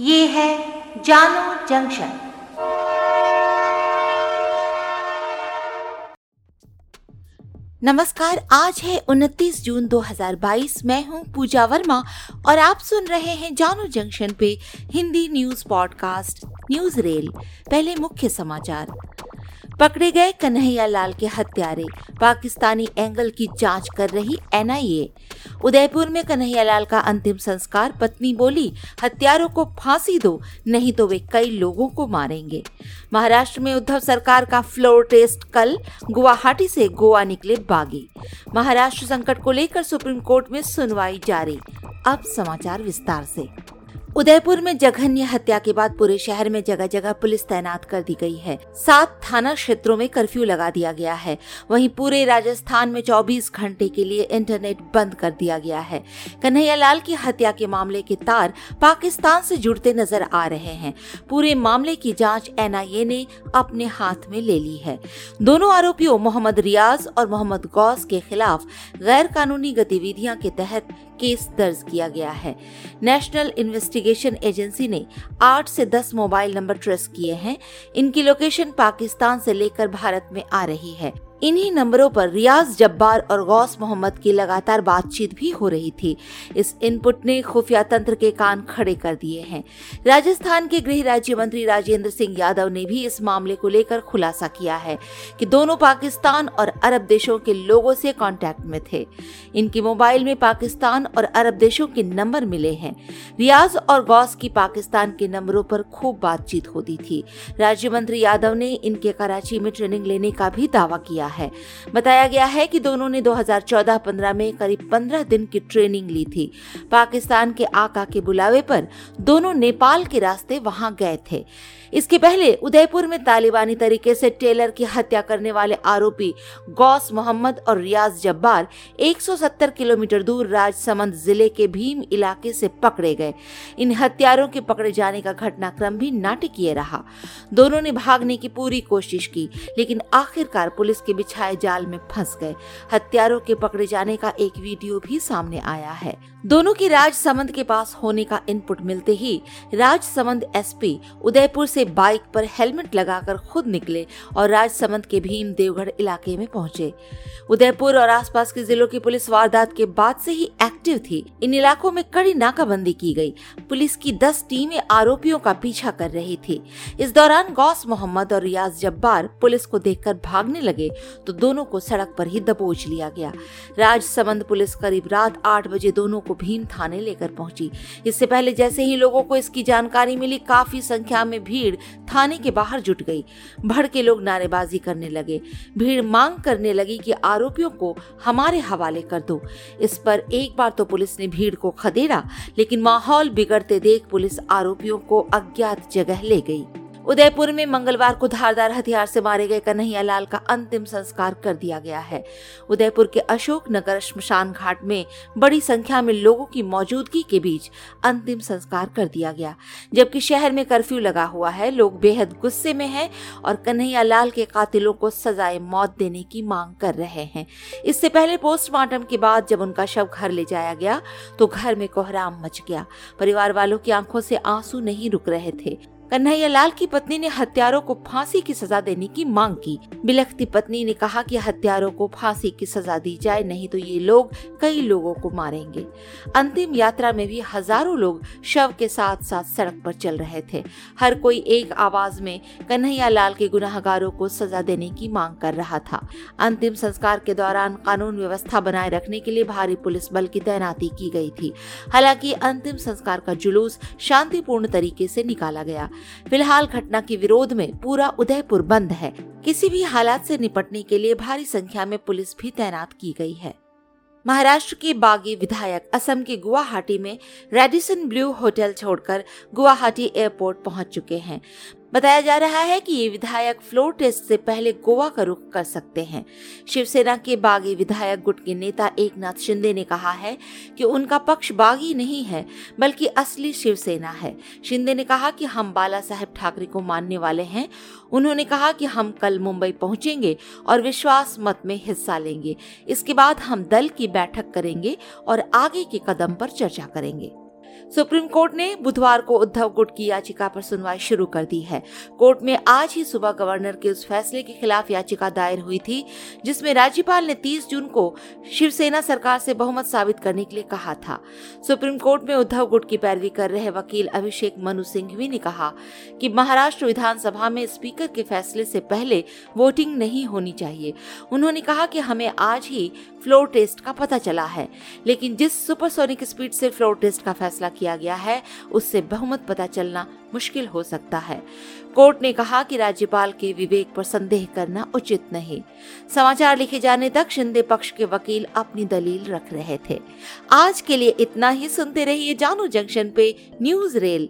ये है जानो जंक्शन। नमस्कार, आज है 29 जून 2022 मैं हूँ पूजा वर्मा और आप सुन रहे हैं जानो जंक्शन पे Hindi news podcast news rail. पहले मुख्य समाचार। पकड़े गए कन्हैया लाल के हत्यारे। पाकिस्तानी एंगल की जाँच कर रही एनआईए। उदयपुर में कन्हैया लाल का अंतिम संस्कार, पत्नी बोली, हत्यारों को फांसी दो, नहीं तो वे कई लोगों को मारेंगे। महाराष्ट्र में उद्धव सरकार का फ्लोर टेस्ट कल, गुवाहाटी से गोवा निकले बागी। महाराष्ट्र संकट को लेकर सुप्रीम कोर्ट में सुनवाई जारी। अब समाचार विस्तार से। उदयपुर में जघन्य हत्या के बाद पूरे शहर में जगह जगह पुलिस तैनात कर दी गई है। सात थाना क्षेत्रों में कर्फ्यू लगा दिया गया है। वहीं पूरे राजस्थान में 24 घंटे के लिए इंटरनेट बंद कर दिया गया है। कन्हैया लाल की हत्या के मामले के तार पाकिस्तान से जुड़ते नज़र आ रहे हैं। पूरे मामले की जाँच एनआईए ने अपने हाथ में ले ली है। दोनों आरोपियों मोहम्मद रियाज और मोहम्मद गौस के खिलाफ गैर कानूनी गतिविधियाँ के तहत केस दर्ज किया गया है। नेशनल इन्वेस्टिगेशन एजेंसी ने 8 से 10 मोबाइल नंबर ट्रेस किए हैं। इनकी लोकेशन पाकिस्तान से लेकर भारत में आ रही है। इन्हीं नंबरों पर रियाज जब्बार और गौस मोहम्मद की लगातार बातचीत भी हो रही थी। इस इनपुट ने खुफिया तंत्र के कान खड़े कर दिए हैं। राजस्थान के गृह राज्य मंत्री राजेंद्र सिंह यादव ने भी इस मामले को लेकर खुलासा किया है कि दोनों पाकिस्तान और अरब देशों के लोगों से कांटेक्ट में थे। इनके मोबाइल में पाकिस्तान और अरब देशों के नंबर मिले हैं। रियाज और गौस की पाकिस्तान के नंबरों पर खूब बातचीत होती थी। राज्य मंत्री यादव ने इनके कराची में ट्रेनिंग लेने का भी दावा किया है। बताया गया है कि दोनों ने 2014-15 में करीब 15 दिन की ट्रेनिंग ली थी। पाकिस्तान के आका के बुलावे पर दोनों नेपाल के रास्ते वहाँ गए थे। इसके पहले उदयपुर में तालिबानी तरीके से टेलर की हत्या करने वाले आरोपी गौस मोहम्मद और रियाज जब्बार 170 किलोमीटर दूर राजसमंद ज़िले के भीम इलाके से पकड़े गए। इन हत्यारों के पकड़े जाने का घटनाक्रम भी नाटकीय रहा। दोनों ने भागने की पूरी कोशिश की, लेकिन आखिरकार पुलिस के बिछाए जाल में फंस गए। हत्यारों के पकड़े जाने का एक वीडियो भी सामने आया है। दोनों की राजसमंद के पास होने का इनपुट मिलते ही राजसमंद एसपी उदयपुर से बाइक पर हेलमेट लगाकर खुद निकले और राजसमंद के भीम देवगढ़ इलाके में पहुँचे। उदयपुर और आसपास के जिलों की पुलिस वारदात के बाद से ही एक्टिव थी। इन इलाकों में कड़ी नाकाबंदी की गई। पुलिस की दस टीमें आरोपियों का पीछा कर रही थी। इस दौरान गौस मोहम्मद और रियाज जब्बार पुलिस को देखकर भागने लगे तो दोनों को सड़क पर ही दबोच लिया गया। राजसमंद पुलिस करीब रात आठ बजे दोनों को भीम थाने लेकर पहुँची। इससे पहले जैसे ही लोगों को इसकी जानकारी मिली, काफ़ी संख्या में भीड़ थाने के बाहर जुट गई। भड़के लोग नारेबाजी करने लगे। भीड़ मांग करने लगी कि आरोपियों को हमारे हवाले कर दो। इस पर एक बार तो पुलिस ने भीड़ को खदेड़ा, लेकिन माहौल बिगड़ते देख पुलिस आरोपियों को अज्ञात जगह ले गई। उदयपुर में मंगलवार को धारदार हथियार से मारे गए कन्हैया लाल का अंतिम संस्कार कर दिया गया है। उदयपुर के अशोक नगर श्मशान घाट में बड़ी संख्या में लोगों की मौजूदगी के बीच अंतिम संस्कार कर दिया गया। जबकि शहर में कर्फ्यू लगा हुआ है, लोग बेहद गुस्से में हैं और कन्हैया लाल के कातिलों को सजाए मौत देने की मांग कर रहे हैं। इससे पहले पोस्टमार्टम के बाद जब उनका शव घर ले जाया गया तो घर में कोहराम मच गया। परिवार वालों की आँखों से आँसू नहीं रुक रहे थे। कन्हैया लाल की पत्नी ने हत्यारों को फांसी की सजा देने की मांग की। बिलखती पत्नी ने कहा कि हत्यारों को फांसी की सजा दी जाए, नहीं तो ये लोग कई लोगों को मारेंगे। अंतिम यात्रा में भी हज़ारों लोग शव के साथ साथ सड़क पर चल रहे थे। हर कोई एक आवाज़ में कन्हैया लाल के गुनाहगारों को सजा देने की मांग कर रहा था। अंतिम संस्कार के दौरान कानून व्यवस्था बनाए रखने के लिए भारी पुलिस बल की तैनाती की गई थी। हालाँकि अंतिम संस्कार का जुलूस शांतिपूर्ण तरीके से निकाला गया। फ़िलहाल घटना के विरोध में पूरा उदयपुर बंद है। किसी भी हालात से निपटने के लिए भारी संख्या में पुलिस भी तैनात की गई है। महाराष्ट्र के बागी विधायक, असम के गुवाहाटी में रेडिसन ब्लू होटल छोड़कर गुवाहाटी एयरपोर्ट पहुँच चुके हैं। बताया जा रहा है कि ये विधायक फ्लोर टेस्ट से पहले गोवा का रुख कर सकते हैं। शिवसेना के बागी विधायक गुट के नेता एकनाथ शिंदे ने कहा है कि उनका पक्ष बागी नहीं है, बल्कि असली शिवसेना है। शिंदे ने कहा कि हम बाला साहेब ठाकरे को मानने वाले हैं। उन्होंने कहा कि हम कल मुंबई पहुँचेंगे और विश्वास मत में हिस्सा लेंगे। इसके बाद हम दल की बैठक करेंगे और आगे के कदम पर चर्चा करेंगे। सुप्रीम कोर्ट ने बुधवार को उद्धव गुट की याचिका पर सुनवाई शुरू कर दी है। कोर्ट में आज ही सुबह गवर्नर के उस फैसले के खिलाफ याचिका दायर हुई थी, जिसमें राज्यपाल ने 30 जून को शिवसेना सरकार से बहुमत साबित करने के लिए कहा था। सुप्रीम कोर्ट में उद्धव गुट की पैरवी कर रहे वकील अभिषेक मनु सिंघवी ने कहा कि महाराष्ट्र विधानसभा में स्पीकर के फैसले से पहले वोटिंग नहीं होनी चाहिए। उन्होंने कहा कि हमें आज ही फ्लोर टेस्ट का पता चला है, लेकिन जिस सुपरसोनिक स्पीड से फ्लोर टेस्ट का फैसला किया गया है, उससे बहुमत पता चलना मुश्किल हो सकता है। कोर्ट ने कहा कि राज्यपाल के विवेक पर संदेह करना उचित नहीं। समाचार लिखे जाने तक शिंदे पक्ष के वकील अपनी दलील रख रहे थे। आज के लिए इतना ही। सुनते रहिए जानू जंक्शन पे न्यूज़ रेल।